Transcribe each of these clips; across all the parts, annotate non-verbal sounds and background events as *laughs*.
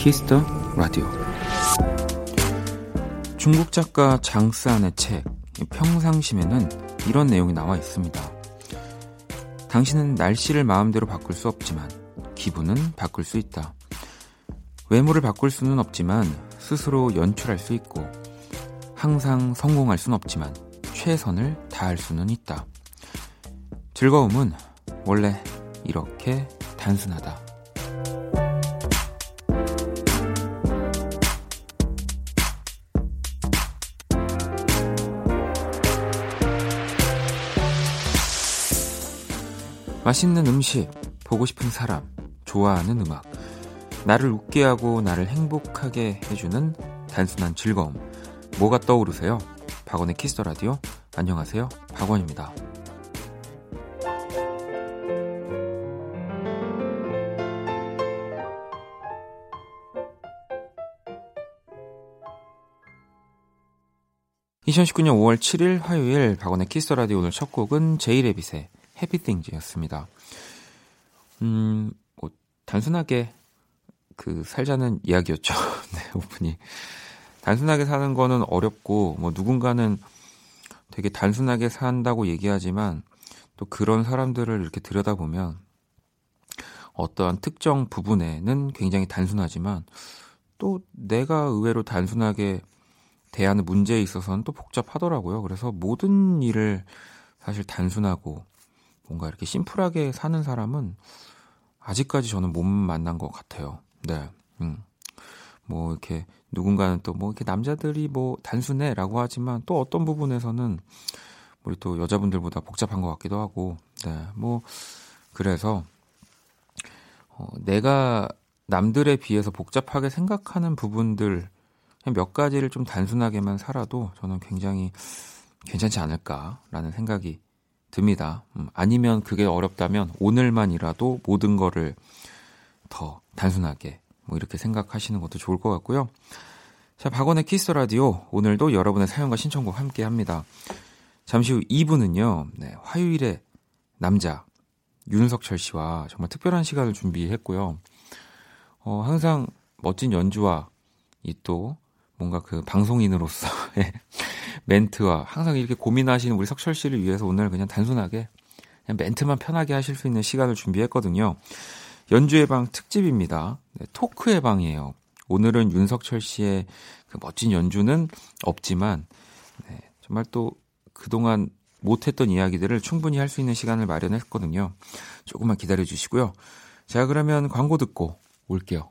키스터 라디오 중국 작가 장스안의 책 평상심에는 이런 내용이 나와 있습니다. 당신은 날씨를 마음대로 바꿀 수 없지만 기분은 바꿀 수 있다. 외모를 바꿀 수는 없지만 스스로 연출할 수 있고 항상 성공할 수는 없지만 최선을 다할 수는 있다. 즐거움은 원래 이렇게 단순하다. 맛있는 음식, 보고 싶은 사람, 좋아하는 음악, 나를 웃게 하고 나를 행복하게 해주는 단순한 즐거움. 뭐가 떠오르세요? 박원의 키스 더 라디오. 안녕하세요. 박원입니다. 2019년 5월 7일 화요일 박원의 키스 더 라디오 오늘 첫 곡은 제이레빗의 Happy Things였습니다. 음, 뭐 단순하게 그 살자는 이야기였죠. *laughs* 네, 오프닝. 단순하게 사는 거는 어렵고 뭐 누군가는 되게 단순하게 산다고 얘기하지만 또 그런 사람들을 이렇게 들여다보면 어떠한 특정 부분에는 굉장히 단순하지만 또 내가 의외로 단순하게 대하는 문제에 있어서는 또 복잡하더라고요. 그래서 모든 일을 사실 단순하고 뭔가 이렇게 심플하게 사는 사람은 아직까지 저는 못 만난 것 같아요. 네. 음. 뭐 이렇게 누군가는 또 뭐 이렇게 남자들이 뭐 단순해라고 하지만 또 어떤 부분에서는 우리 또 여자분들보다 복잡한 것 같기도 하고, 네. 뭐 그래서 어, 내가 남들에 비해서 복잡하게 생각하는 부분들 그냥 몇 가지를 좀 단순하게만 살아도 저는 굉장히 괜찮지 않을까라는 생각이 듭니다. 음, 아니면 그게 어렵다면 오늘만이라도 모든 거를 더 단순하게 뭐 이렇게 생각하시는 것도 좋을 것 같고요. 자, 박원의 키스 라디오 오늘도 여러분의 사연과 신청곡 함께 합니다. 잠시 후 2부는요. 네, 화요일에 남자 윤석철 씨와 정말 특별한 시간을 준비했고요. 어, 항상 멋진 연주와 이 또 뭔가 그 방송인으로서의 *laughs* 멘트와 항상 이렇게 고민하시는 우리 석철 씨를 위해서 오늘 그냥 단순하게 그냥 멘트만 편하게 하실 수 있는 시간을 준비했거든요. 연주의 방 특집입니다. 네, 토크의 방이에요. 오늘은 윤석철 씨의 그 멋진 연주는 없지만 네, 정말 또 그동안 못했던 이야기들을 충분히 할 수 있는 시간을 마련했거든요. 조금만 기다려 주시고요. 자, 그러면 광고 듣고 올게요.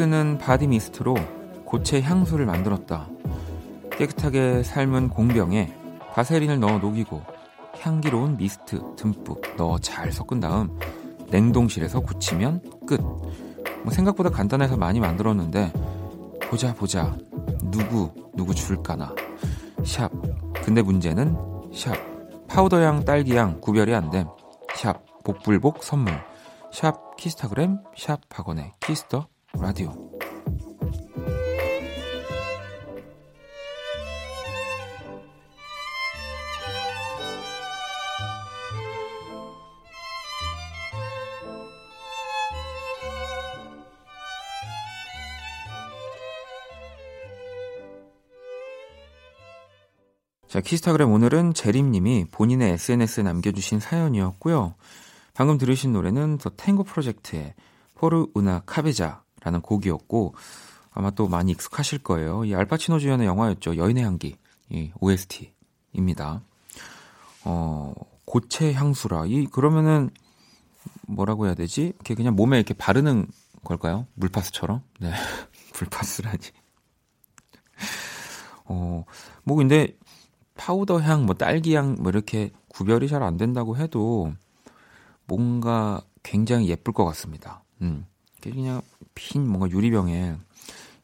쓰는 바디 미스트로 고체 향수를 만들었다. 깨끗하게 삶은 공병에 바세린을 넣어 녹이고 향기로운 미스트 듬뿍 넣어 잘 섞은 다음 냉동실에서 굳히면 끝. 뭐 생각보다 간단해서 많이 만들었는데 보자 보자. 누구 누구 줄까나. 샵. 근데 문제는 샵. 파우더향 딸기향 구별이 안됨. 샵. 복불복 선물. 샵. 키스타그램. 샵. 박원의 키스 더 라디오. 자, 키스타그램 오늘은 재림님이 본인의 SNS에 남겨주신 사연이었고요. 방금 들으신 노래는 더 탱고 프로젝트의 포르 우나 카베자 라는 곡이었고 아마 또 많이 익숙하실 거예요. 이 알파치노 주연의 영화였죠. 여인의 향기. 이 OST입니다. 어, 고체 향수라. 이 그러면은 뭐라고 해야 되지? 이렇게 그냥 몸에 이렇게 바르는 걸까요? 물파스처럼? 네. *laughs* 물파스라니. 어, 뭐 근데 파우더 향, 뭐 딸기 향, 뭐 이렇게 구별이 잘 안 된다고 해도 뭔가 굉장히 예쁠 것 같습니다. 음. 그냥 빈 뭔가 유리병에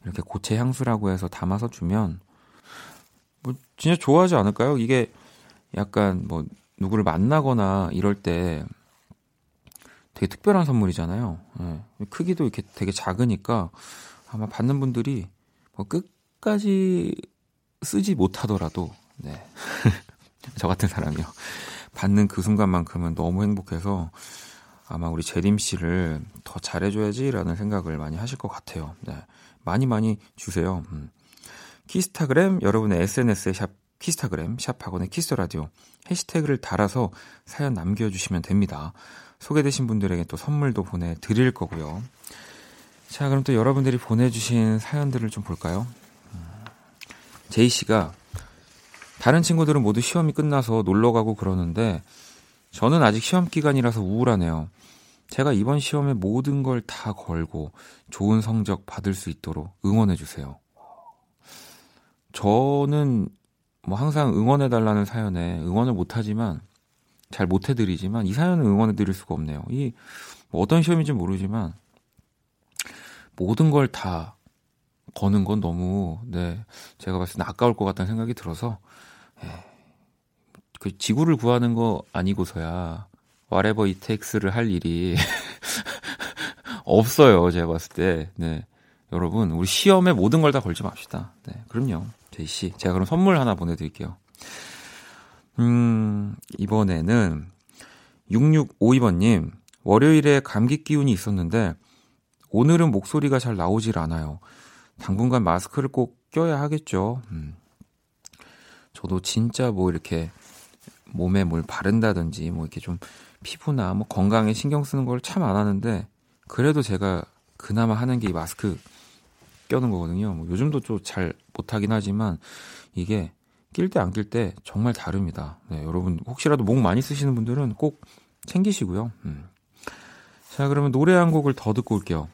이렇게 고체 향수라고 해서 담아서 주면 뭐 진짜 좋아하지 않을까요? 이게 약간 뭐 누구를 만나거나 이럴 때 되게 특별한 선물이잖아요. 네. 크기도 이렇게 되게 작으니까 아마 받는 분들이 뭐 끝까지 쓰지 못하더라도 네. *laughs* 저 같은 사람이요. 받는 그 순간만큼은 너무 행복해서 아마 우리 재림 씨를 더 잘해줘야지라는 생각을 많이 하실 것 같아요. 네. 많이 많이 주세요. 음. 키스타그램 여러분의 SNS에 샵 키스타그램 샵 박원의 키스 더 라디오 해시태그를 달아서 사연 남겨주시면 됩니다. 소개되신 분들에게 또 선물도 보내드릴 거고요. 자 그럼 또 여러분들이 보내주신 사연들을 좀 볼까요? 음. 제이 씨가 다른 친구들은 모두 시험이 끝나서 놀러 가고 그러는데 저는 아직 시험 기간이라서 우울하네요. 제가 이번 시험에 모든 걸 다 걸고 좋은 성적 받을 수 있도록 응원해 주세요. 저는 뭐 항상 응원해 달라는 사연에 응원을 못 하지만 잘 못 해 드리지만 이 사연은 응원해 드릴 수가 없네요. 이 뭐 어떤 시험인지 모르지만 모든 걸 다 거는 건 너무 네 제가 봤을 때 아까울 것 같다는 생각이 들어서 예, 그 지구를 구하는 거 아니고서야 it takes를 할 일이 *laughs* 없어요. 제가 봤을 때. 네. 여러분, 우리 시험에 모든 걸 다 걸지 맙시다. 네. 그럼요. 제이 씨. 제가 그럼 선물 하나 보내 드릴게요. 음, 이번에는 6652번 님. 월요일에 감기 기운이 있었는데, 오늘은 목소리가 잘 나오질 않아요. 당분간 마스크를 꼭 껴야 하겠죠. 음. 저도 진짜 뭐 이렇게 몸에 뭘 바른다든지 뭐 이렇게 좀 피부나 뭐 건강에 신경 쓰는 걸 참 안 하는데 그래도 제가 그나마 하는 게 이 마스크 껴는 거거든요. 뭐 요즘도 좀 잘 못하긴 하지만 이게 낄 때 안 낄 때 정말 다릅니다. 네, 여러분 혹시라도 목 많이 쓰시는 분들은 꼭 챙기시고요. 음. 자, 그러면 노래 한 곡을 더 듣고 올게요.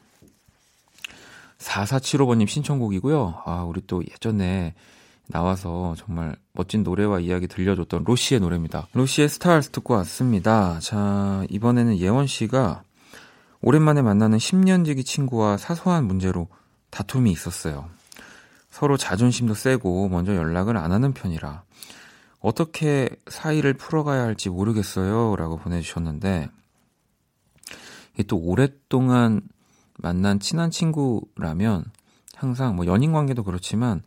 4475번님 신청곡이고요. 아, 우리 또 예전에 나와서 정말 멋진 노래와 이야기 들려줬던 로시의 노래입니다. 로시의 스타일스 듣고 왔습니다. 자, 이번에는 예원 씨가 오랜만에 만나는 10년지기 친구와 사소한 문제로 다툼이 있었어요. 서로 자존심도 세고 먼저 연락을 안 하는 편이라 어떻게 사이를 풀어가야 할지 모르겠어요. 라고 보내주셨는데 이게 또 오랫동안 만난 친한 친구라면 항상 뭐 연인 관계도 그렇지만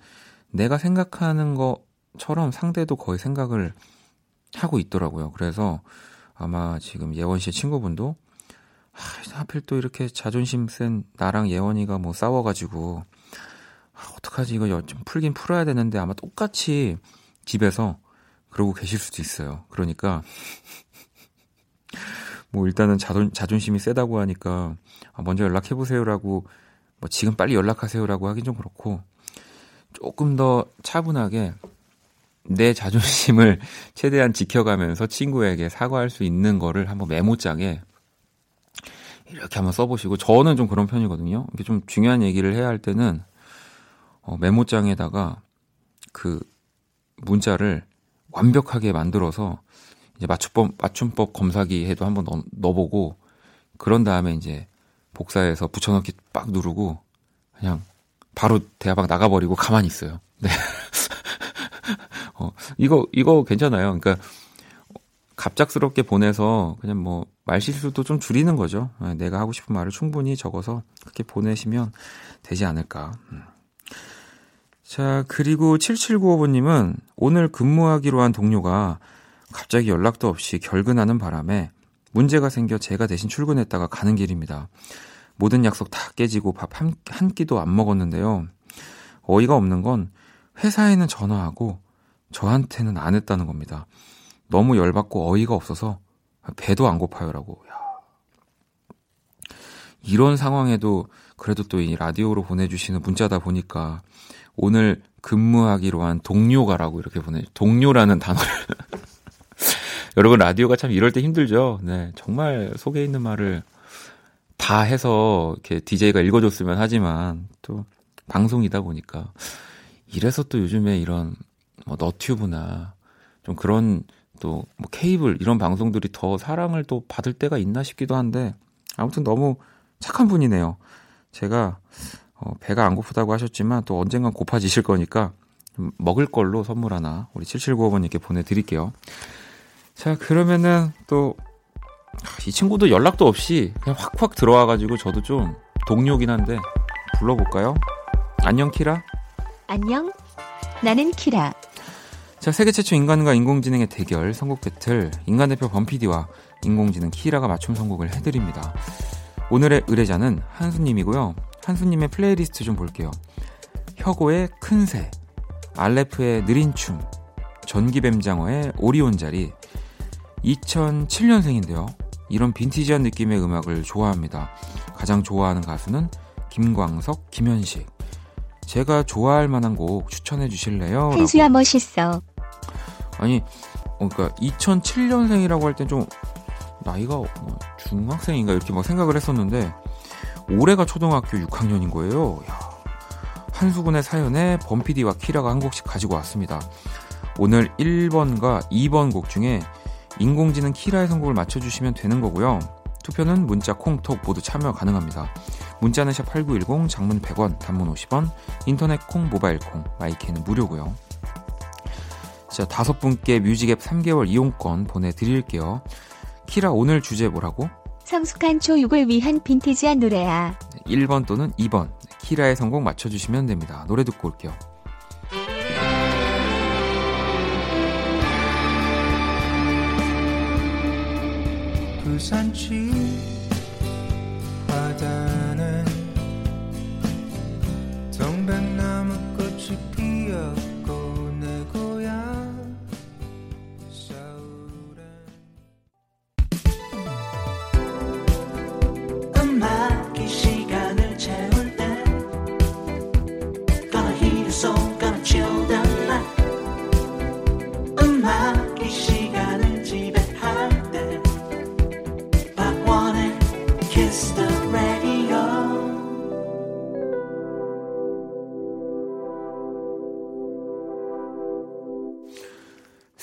내가 생각하는 것처럼 상대도 거의 생각을 하고 있더라고요. 그래서 아마 지금 예원 씨의 친구분도 아, 하필 또 이렇게 자존심 센 나랑 예원이가 뭐 싸워가지고 아, 어떡하지 이거 좀 풀긴 풀어야 되는데 아마 똑같이 집에서 그러고 계실 수도 있어요. 그러니까 *laughs* 뭐 일단은 자존, 자존심이 세다고 하니까 아, 먼저 연락해보세요라고 뭐 지금 빨리 연락하세요라고 하긴 좀 그렇고 조금 더 차분하게 내 자존심을 *laughs* 최대한 지켜가면서 친구에게 사과할 수 있는 거를 한번 메모장에 이렇게 한번 써보시고 저는 좀 그런 편이거든요. 이게 좀 중요한 얘기를 해야 할 때는 어, 메모장에다가 그 문자를 완벽하게 만들어서 이제 맞춤법 맞춤법 검사기에도 한번 넣, 넣어보고 그런 다음에 이제 복사해서 붙여넣기 빡 누르고 그냥 바로 대화방 나가버리고 가만히 있어요. 네. *laughs* 어, 이거, 이거 괜찮아요. 그러니까, 갑작스럽게 보내서 그냥 뭐, 말실수도 좀 줄이는 거죠. 네, 내가 하고 싶은 말을 충분히 적어서 그렇게 보내시면 되지 않을까. 음. 자, 그리고 7795번님은 오늘 근무하기로 한 동료가 갑자기 연락도 없이 결근하는 바람에 문제가 생겨 제가 대신 출근했다가 가는 길입니다. 모든 약속 다 깨지고 밥 한, 한 끼도 안 먹었는데요. 어이가 없는 건 회사에는 전화하고 저한테는 안 했다는 겁니다. 너무 열받고 어이가 없어서 배도 안 고파요라고. 야. 이런 상황에도 그래도 또 이 라디오로 보내주시는 문자다 보니까 오늘 근무하기로 한 동료가라고 이렇게 보내 동료라는 단어를 *laughs* 여러분 라디오가 참 이럴 때 힘들죠. 네 정말 속에 있는 말을 다 해서 이렇게 DJ가 읽어줬으면 하지만 또 방송이다 보니까 이래서 또 요즘에 이런 뭐 너튜브나 좀 그런 또 뭐 케이블 이런 방송들이 더 사랑을 또 받을 때가 있나 싶기도 한데 아무튼 너무 착한 분이네요. 제가 어, 배가 안 고프다고 하셨지만 또 언젠간 고파지실 거니까 먹을 걸로 선물 하나 우리 7795번님께 보내드릴게요. 자, 그러면은 또 이 친구도 연락도 없이 그냥 확확 들어와가지고 저도 좀 동료긴 한데 불러볼까요? 안녕 키라. 안녕. 나는 키라. 자, 세계 최초 인간과 인공지능의 대결 선곡 배틀 인간 대표 범피디와 인공지능 키라가 맞춤 선곡을 해드립니다. 오늘의 의뢰자는 한수님이고요. 한수님의 플레이리스트 좀 볼게요. 혁오의 큰 새, 알레프의 느린 춤, 전기뱀장어의 오리온 자리, 2007년생인데요. 이런 빈티지한 느낌의 음악을 좋아합니다. 가장 좋아하는 가수는 김광석, 김현식. 제가 좋아할 만한 곡 추천해 주실래요? 한수야 멋있어. 아니, 어, 그러니까 2007년생이라고 할 땐 좀 나이가 뭐 중학생인가 이렇게 막 생각을 했었는데 올해가 초등학교 6학년인 거예요. 야, 한수군의 사연에 범피디와 키라가 한 곡씩 가지고 왔습니다. 오늘 1번과 2번 곡 중에 인공지능 키라의 선곡을 맞춰주시면 되는 거고요. 투표는 문자, 콩, 톡 모두 참여 가능합니다. 문자는 샵 8910, 장문 100원, 단문 50원, 인터넷 콩, 모바일 콩, 마이크는 무료고요. 자, 다섯 분께 뮤직앱 3개월 이용권 보내드릴게요. 키라 오늘 주제 뭐라고? 성숙한 초육을 위한 빈티지한 노래야. 1번 또는 2번 키라의 선곡 맞춰주시면 됩니다. 노래 듣고 올게요. 부산치 바다는 동백나무 꽃이 피었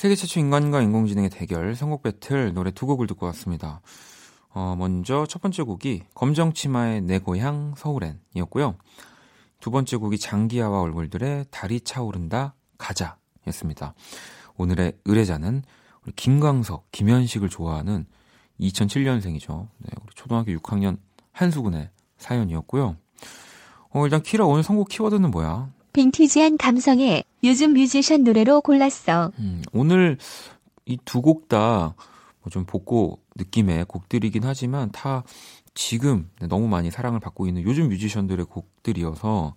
세계 최초 인간과 인공지능의 대결 선곡 배틀 노래 두 곡을 듣고 왔습니다. 어, 먼저 첫 번째 곡이 검정치마의 내 고향 서울엔이었고요. 두 번째 곡이 장기하와 얼굴들의 달이 차오른다 가자 였습니다. 오늘의 의뢰자는 우리 김광석, 김현식을 좋아하는 2007년생이죠. 네, 우리 초등학교 6학년 한수군의 사연이었고요. 어, 일단 키라 오늘 선곡 키워드는 뭐야? 빈티지한 감성의 요즘 뮤지션 노래로 골랐어. 음, 오늘 이 두 곡다뭐좀 복고 느낌의 곡들이긴 하지만 다 지금 너무 많이 사랑을 받고 있는 요즘 뮤지션들의 곡들이어서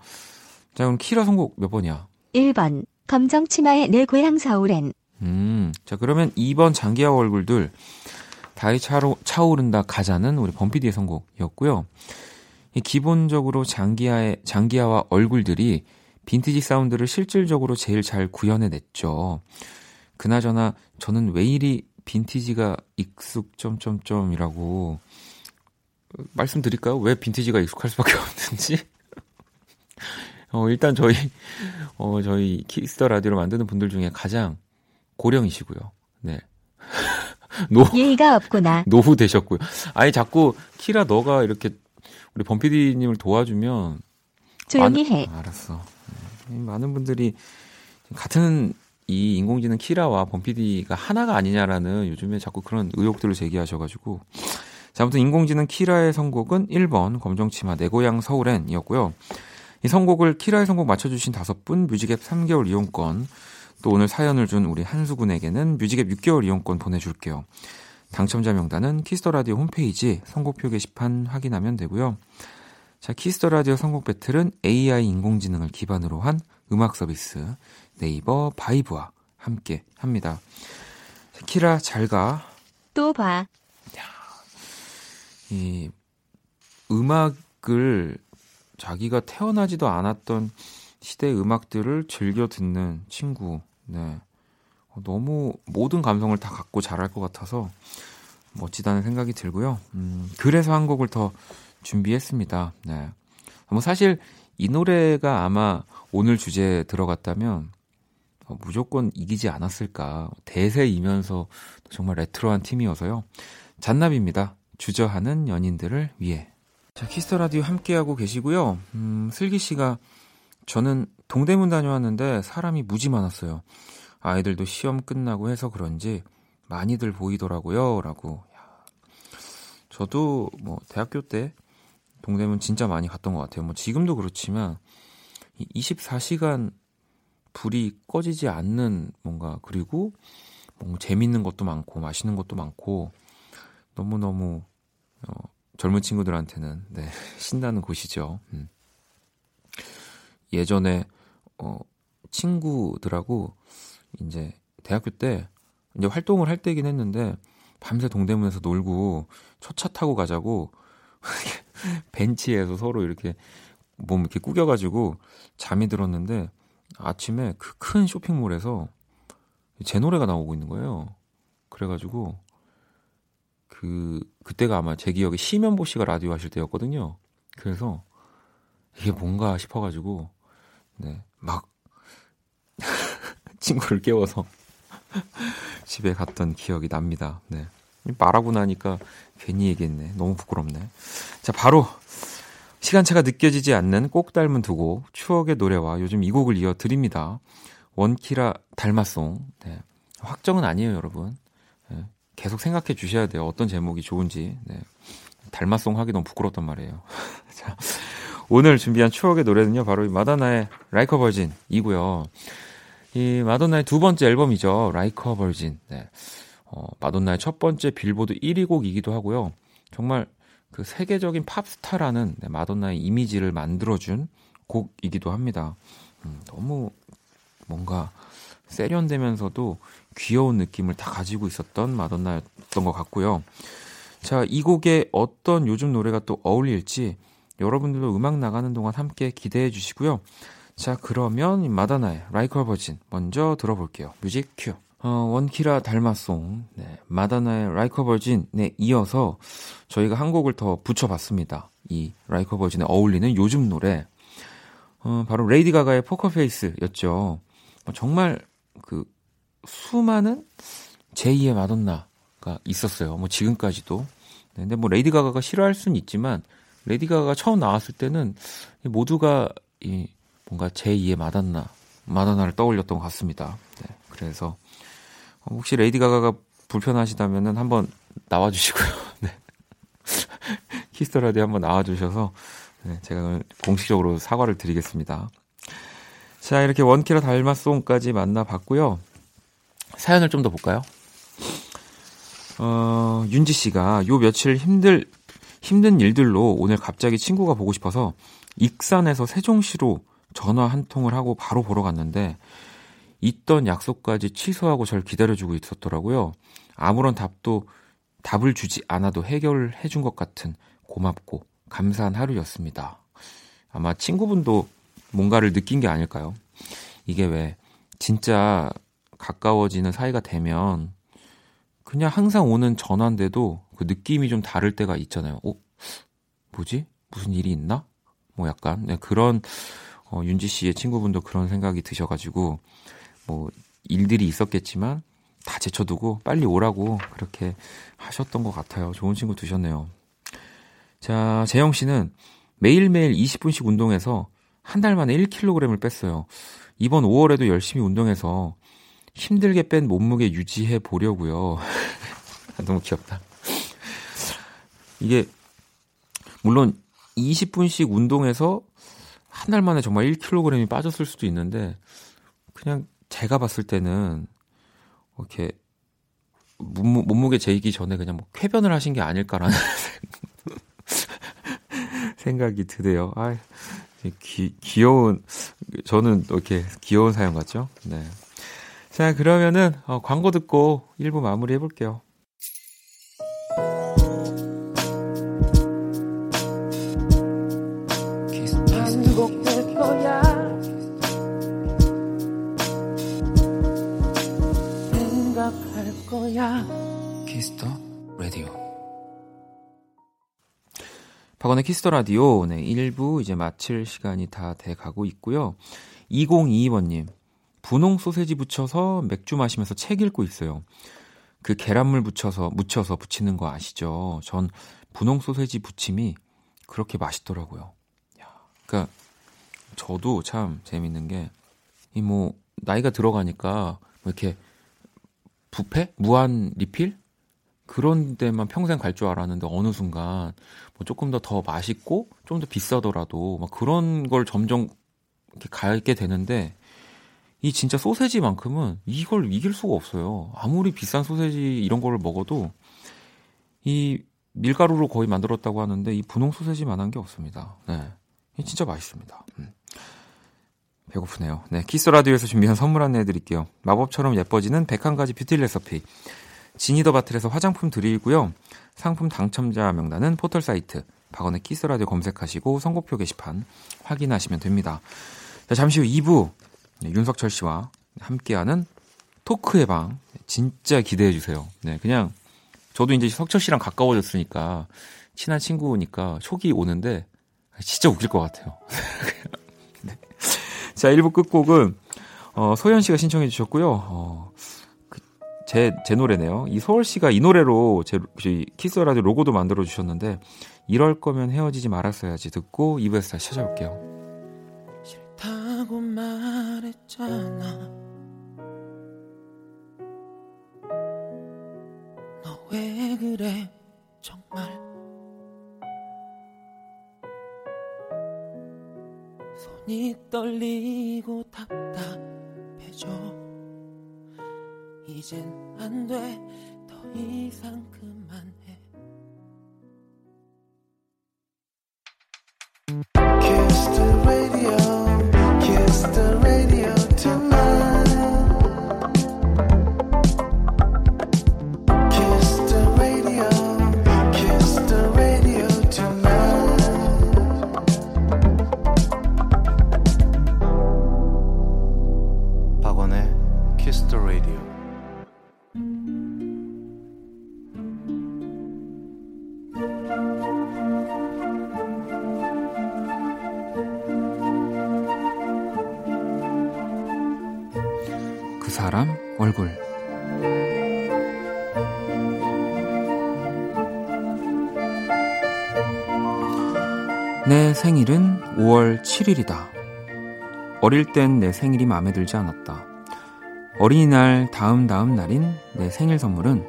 자 그럼 키라 선곡 몇 번이야? 1번. 검정 치마의 내 고향 서울엔. 음, 자 그러면 2번 장기하 얼굴들 다이 차로, 차오른다 가자는 우리 범피디의 선곡이었고요. 이 기본적으로 장기하의 장기하와 얼굴들이 빈티지 사운드를 실질적으로 제일 잘 구현해냈죠. 그나저나 저는 왜 이리 빈티지가 익숙 점점점이라고 말씀드릴까요? 왜 빈티지가 익숙할 수밖에 없는지. *laughs* 어, 일단 저희 어, 저희 키스 더 라디오를 만드는 분들 중에 가장 고령이시고요. 네. *laughs* 너 예의가 없구나. *laughs* 노후 되셨고요. 아니 자꾸 키라 너가 이렇게 우리 범피디님을 도와주면 조용히 많은- 해. 아, 알았어. 네, 많은 분들이 같은 이 인공지능 키라와 범피디가 하나가 아니냐라는 요즘에 자꾸 그런 의혹들을 제기하셔가지고 자, 아무튼 인공지능 키라의 선곡은 1번 검정치마 내 고향 서울엔이었고요. 이 선곡을 키라의 선곡 맞춰주신 다섯 분 뮤직앱 3개월 이용권 또 오늘 사연을 준 우리 한수군에게는 뮤직앱 6개월 이용권 보내줄게요. 당첨자 명단은 키스 더 라디오 홈페이지 선곡표 게시판 확인하면 되고요. 자, 키스 더 라디오 선곡 배틀은 AI 인공지능을 기반으로 한 음악 서비스 네이버 바이브와 함께 합니다. 자, 키라 잘 가. 또 봐. 이 음악을 자기가 태어나지도 않았던 시대의 음악들을 즐겨 듣는 친구. 네. 어, 너무 모든 감성을 다 갖고 자랄 것 같아서 멋지다는 생각이 들고요. 음, 그래서 한 곡을 더 준비했습니다. 네. 뭐 사실 이 노래가 아마 오늘 주제에 들어갔다면 어, 무조건 이기지 않았을까. 대세이면서 정말 레트로한 팀이어서요. 잔나비입니다. 주저하는 연인들을 위해. 자, 키스 더 라디오 함께하고 계시고요. 음, 슬기 씨가 저는 동대문 다녀왔는데 사람이 무지 많았어요. 아이들도 시험 끝나고 해서 그런지 많이들 보이더라고요. 라고. 저도 뭐 대학교 때 동대문 진짜 많이 갔던 것 같아요. 뭐 지금도 그렇지만 24시간 불이 꺼지지 않는 뭔가 그리고 뭔가 재밌는 것도 많고 맛있는 것도 많고 너무 너무 어, 젊은 친구들한테는 네, *laughs* 신나는 곳이죠. 음. 예전에 어, 친구들하고 이제 대학교 때 이제 활동을 할 때긴 했는데 밤새 동대문에서 놀고 첫차 타고 가자고 *laughs* *laughs* 벤치에서 서로 이렇게 몸 이렇게 구겨가지고 잠이 들었는데 아침에 그 큰 쇼핑몰에서 제 노래가 나오고 있는 거예요. 그래가지고 그 그때가 아마 제 기억에 심연보 씨가 라디오 하실 때였거든요. 그래서 이게 뭔가 싶어가지고 네막 *laughs* 친구를 깨워서 *laughs* 집에 갔던 기억이 납니다. 네. 말하고 나니까 괜히 얘기했네. 너무 부끄럽네. 자, 바로 시간차가 느껴지지 않는 꼭 닮은 두 곡, 추억의 노래와 요즘 이 곡을 이어 드립니다. 원키라 닮았송. 네. 확정은 아니에요, 여러분. 네. 계속 생각해 주셔야 돼요. 어떤 제목이 좋은지. 네. 닮았송 하기 너무 부끄럽단 말이에요. *laughs* 자, 오늘 준비한 추억의 노래는요, 바로 이 마돈나의 Like a Virgin이고요. 이 마돈나의 두 번째 앨범이죠. Like a Virgin. 네. 어, 마돈나의 첫 번째 빌보드 1위 곡이기도 하고요. 정말 그 세계적인 팝스타라는 네, 마돈나의 이미지를 만들어준 곡이기도 합니다. 음, 너무 뭔가 세련되면서도 귀여운 느낌을 다 가지고 있었던 마돈나였던 것 같고요. 자, 이 곡에 어떤 요즘 노래가 또 어울릴지 여러분들도 음악 나가는 동안 함께 기대해 주시고요. 자, 그러면 마돈나의 Like a Virgin 먼저 들어볼게요. 뮤직 큐. 어, 원키라 닮았송, 네, 마돈나의 Like a Virgin에 이어서 저희가 한 곡을 더 붙여봤습니다. 이 Like a Virgin에 어울리는 요즘 노래. 어, 바로 레이디 가가의 Poker Face였죠. 어, 정말 그 수많은 제2의 마돈나가 있었어요. 뭐 지금까지도. 네, 근데 뭐 레이디 가가가 싫어할 수는 있지만 레이디 가가가 처음 나왔을 때는 모두가 이 뭔가 제2의 마돈나, 마돈나를 떠올렸던 것 같습니다. 네, 그래서 어, 혹시 레이디 가가가 불편하시다면은 한번 나와 주시고요. *laughs* 네. 키스 더 라디오 한번 나와 주셔서 네, 제가 공식적으로 사과를 드리겠습니다. 자, 이렇게 원키라 닮아송까지 만나봤고요. 사연을 좀 더 볼까요? 어, 윤지 씨가 요 며칠 힘들, 힘든 일들로 오늘 갑자기 친구가 보고 싶어서 익산에서 세종시로 전화 한 통을 하고 바로 보러 갔는데 있던 약속까지 취소하고 절 기다려주고 있었더라고요. 아무런 답도 답을 주지 않아도 해결해 준 것 같은 고맙고 감사한 하루였습니다. 아마 친구분도 뭔가를 느낀 게 아닐까요? 이게 왜 진짜 가까워지는 사이가 되면 그냥 항상 오는 전화인데도 그 느낌이 좀 다를 때가 있잖아요. 어? 뭐지? 무슨 일이 있나? 뭐 약간 네, 그런 어, 윤지 씨의 친구분도 그런 생각이 드셔가지고 뭐 일들이 있었겠지만 다 제쳐두고 빨리 오라고 그렇게 하셨던 것 같아요. 좋은 친구 두셨네요. 자, 재영 씨는 매일매일 20분씩 운동해서 한 달 만에 1kg을 뺐어요. 이번 5월에도 열심히 운동해서 힘들게 뺀 몸무게 유지해 보려고요. *laughs* 너무 귀엽다. 이게 물론 20분씩 운동해서 한 달 만에 정말 1kg이 빠졌을 수도 있는데 그냥 제가 봤을 때는 이렇게 몸무, 몸무게 재기 전에 그냥 뭐 쾌변을 하신 게 아닐까라는 *laughs* 생각이 드네요. 아, 귀, 귀여운 저는 이렇게 귀여운 사연 같죠? 네. 자, 그러면은 어, 광고 듣고 1부 마무리 해볼게요. 거야. 키스 더 라디오. 박원의 키스 더 라디오 네, 1부 이제 마칠 시간이 다 돼 가고 있고요. 2022번님 분홍 소세지 부쳐서 맥주 마시면서 책 읽고 있어요. 그 계란물 붙여서 묻혀서 부치는 거 아시죠? 전 분홍 소세지 부침이 그렇게 맛있더라고요. 야, 그러니까 저도 참 재밌는 게 이 뭐 나이가 들어가니까 뭐 이렇게 부페 무한 리필 그런 데만 평생 갈 줄 알았는데 어느 순간 뭐 조금 더 더 맛있고 좀 더 비싸더라도 막 그런 걸 점점 이렇게 가게 되는데 이 진짜 소세지만큼은 이걸 이길 수가 없어요. 아무리 비싼 소세지 이런 거를 먹어도 이 밀가루로 거의 만들었다고 하는데 이 분홍 소세지만한 게 없습니다. 네. 진짜 맛있습니다. 음. 배고프네요. 네. 키스 라디오에서 준비한 선물 안내해 드릴게요. 마법처럼 예뻐지는 101가지 뷰티 레서피. 지니 더 바틀에서 화장품 드리고요. 상품 당첨자 명단은 포털 사이트 박원의 키스 라디오 검색하시고 선곡표 게시판 확인하시면 됩니다. 자, 잠시 후 2부 네, 윤석철 씨와 함께하는 토크의 방 진짜 기대해 주세요. 네, 그냥 저도 이제 석철 씨랑 가까워졌으니까 친한 친구니까 촉이 오는데 진짜 웃길 것 같아요. *laughs* 네. 자, 1부 끝곡은 어, 소연 씨가 신청해 주셨고요. 어, 그, 제, 제 노래네요. 이 서울 씨가 이 노래로 제 키스 라디오 로고도 만들어 주셨는데 이럴 거면 헤어지지 말았어야지 듣고 2부에서 다시 찾아올게요. 싫다고 말했잖아 너 왜 그래 정말 손이 떨리고 답답해져. 이젠 안 돼. 더 이상 그만해. Kiss the radio, 사람 얼굴 내 생일은 5월 7일이다. 어릴 땐 내 생일이 마음에 들지 않았다. 어린이날 다음 다음 날인 내 생일 선물은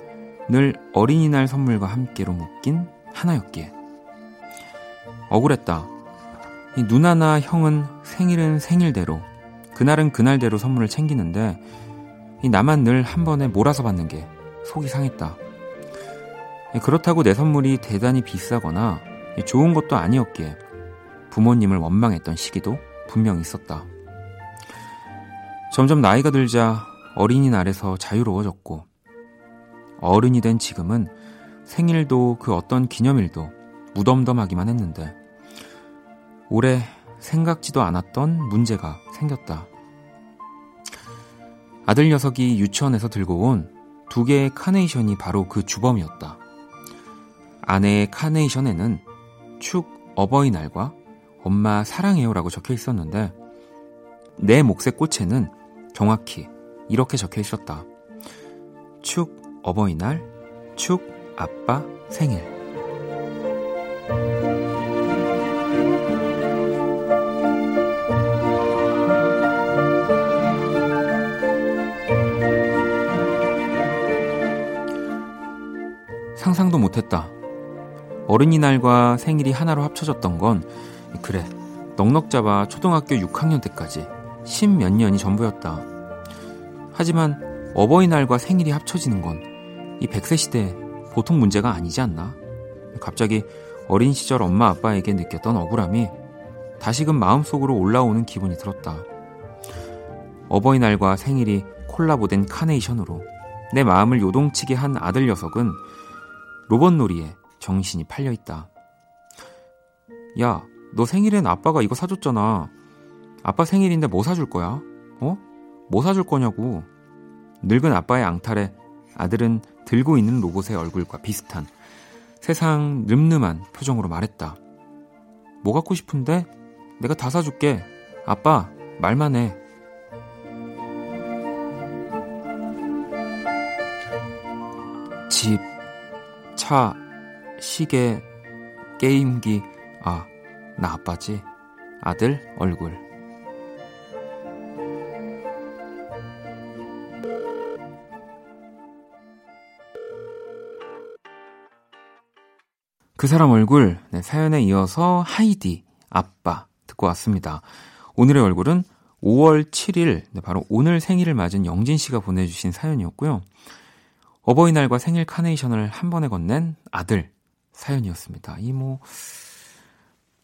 늘 어린이날 선물과 함께로 묶인 하나였기에 억울했다. 이 누나나 형은 생일은 생일대로 그날은 그날대로 선물을 챙기는데 이 나만 늘 한 번에 몰아서 받는 게 속이 상했다. 그렇다고 내 선물이 대단히 비싸거나 좋은 것도 아니었기에 부모님을 원망했던 시기도 분명 있었다. 점점 나이가 들자 어린이날에서 자유로워졌고 어른이 된 지금은 생일도 그 어떤 기념일도 무덤덤하기만 했는데 올해 생각지도 않았던 문제가 생겼다. 아들 녀석이 유치원에서 들고 온 두 개의 카네이션이 바로 그 주범이었다. 아내의 카네이션에는 축 어버이날과 엄마 사랑해요라고 적혀 있었는데 내 몫의 꽃에는 정확히 이렇게 적혀 있었다. 축 어버이날, 축 아빠 생일. 상상도 못했다. 어른이날과 생일이 하나로 합쳐졌던 건 그래 넉넉 잡아 초등학교 6학년 때까지 십몇 년이 전부였다. 하지만 어버이날과 생일이 합쳐지는 건 이 100세 시대에 보통 문제가 아니지 않나? 갑자기 어린 시절 엄마 아빠에게 느꼈던 억울함이 다시금 마음속으로 올라오는 기분이 들었다. 어버이날과 생일이 콜라보된 카네이션으로 내 마음을 요동치게 한 아들 녀석은 로봇놀이에 정신이 팔려 있다. 야, 너 생일엔 아빠가 이거 사줬잖아. 아빠 생일인데 뭐 사줄 거야? 어? 뭐 사줄 거냐고. 늙은 아빠의 앙탈에 아들은 들고 있는 로봇의 얼굴과 비슷한 세상 늠름한 표정으로 말했다. 뭐 갖고 싶은데? 내가 다 사줄게. 아빠, 말만 해. 집, 차, 시계, 게임기. 아, 나 아빠지. 아들 얼굴. 그 사람 얼굴 네, 사연에 이어서 하이디 아빠 듣고 왔습니다. 오늘의 얼굴은 5월 7일 네, 바로 오늘 생일을 맞은 영진 씨가 보내주신 사연이었고요. 어버이날과 생일 카네이션을 한 번에 건넨 아들 사연이었습니다. 이 뭐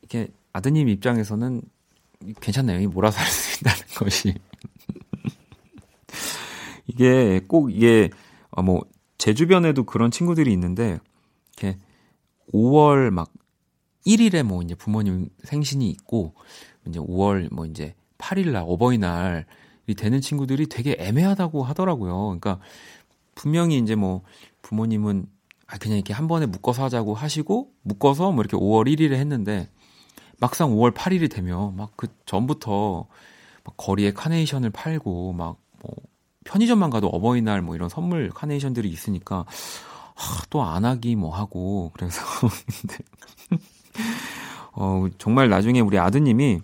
이게 아드님 입장에서는 괜찮네요. 이 몰아서 할 수 있다는 *laughs* 것이 이게 꼭 이게 어, 뭐제 주변에도 그런 친구들이 있는데 이렇게 5월 막 1일에 뭐 이제 부모님 생신이 있고 이제 5월 뭐 이제 8일 날 어버이날이 되는 친구들이 되게 애매하다고 하더라고요. 그러니까 분명히 이제 뭐 부모님은 아 그냥 이렇게 한 번에 묶어서 하자고 하시고 묶어서 뭐 이렇게 5월 1일에 했는데 막상 5월 8일이 되면 막 그 전부터 막 거리에 카네이션을 팔고 막 뭐 편의점만 가도 어버이날 뭐 이런 선물 카네이션들이 있으니까 아, 또 안 하기 뭐 하고 그래서 *laughs* 어 정말 나중에 우리 아드님이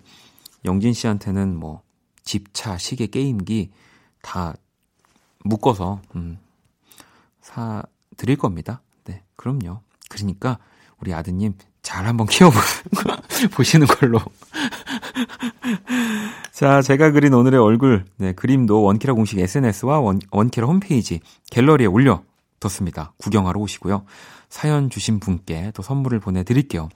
영진 씨한테는 뭐 집차 시계 게임기 다 묶어서 음, 사 드릴 겁니다. 네, 그럼요. 그러니까 우리 아드님 잘 한번 키워보시는 *laughs* 걸로. *laughs* 자, 제가 그린 오늘의 얼굴, 네, 그림도 원키라 공식 SNS와 원, 원키라 홈페이지 갤러리에 올려뒀습니다. 구경하러 오시고요. 사연 주신 분께 또 선물을 보내드릴게요.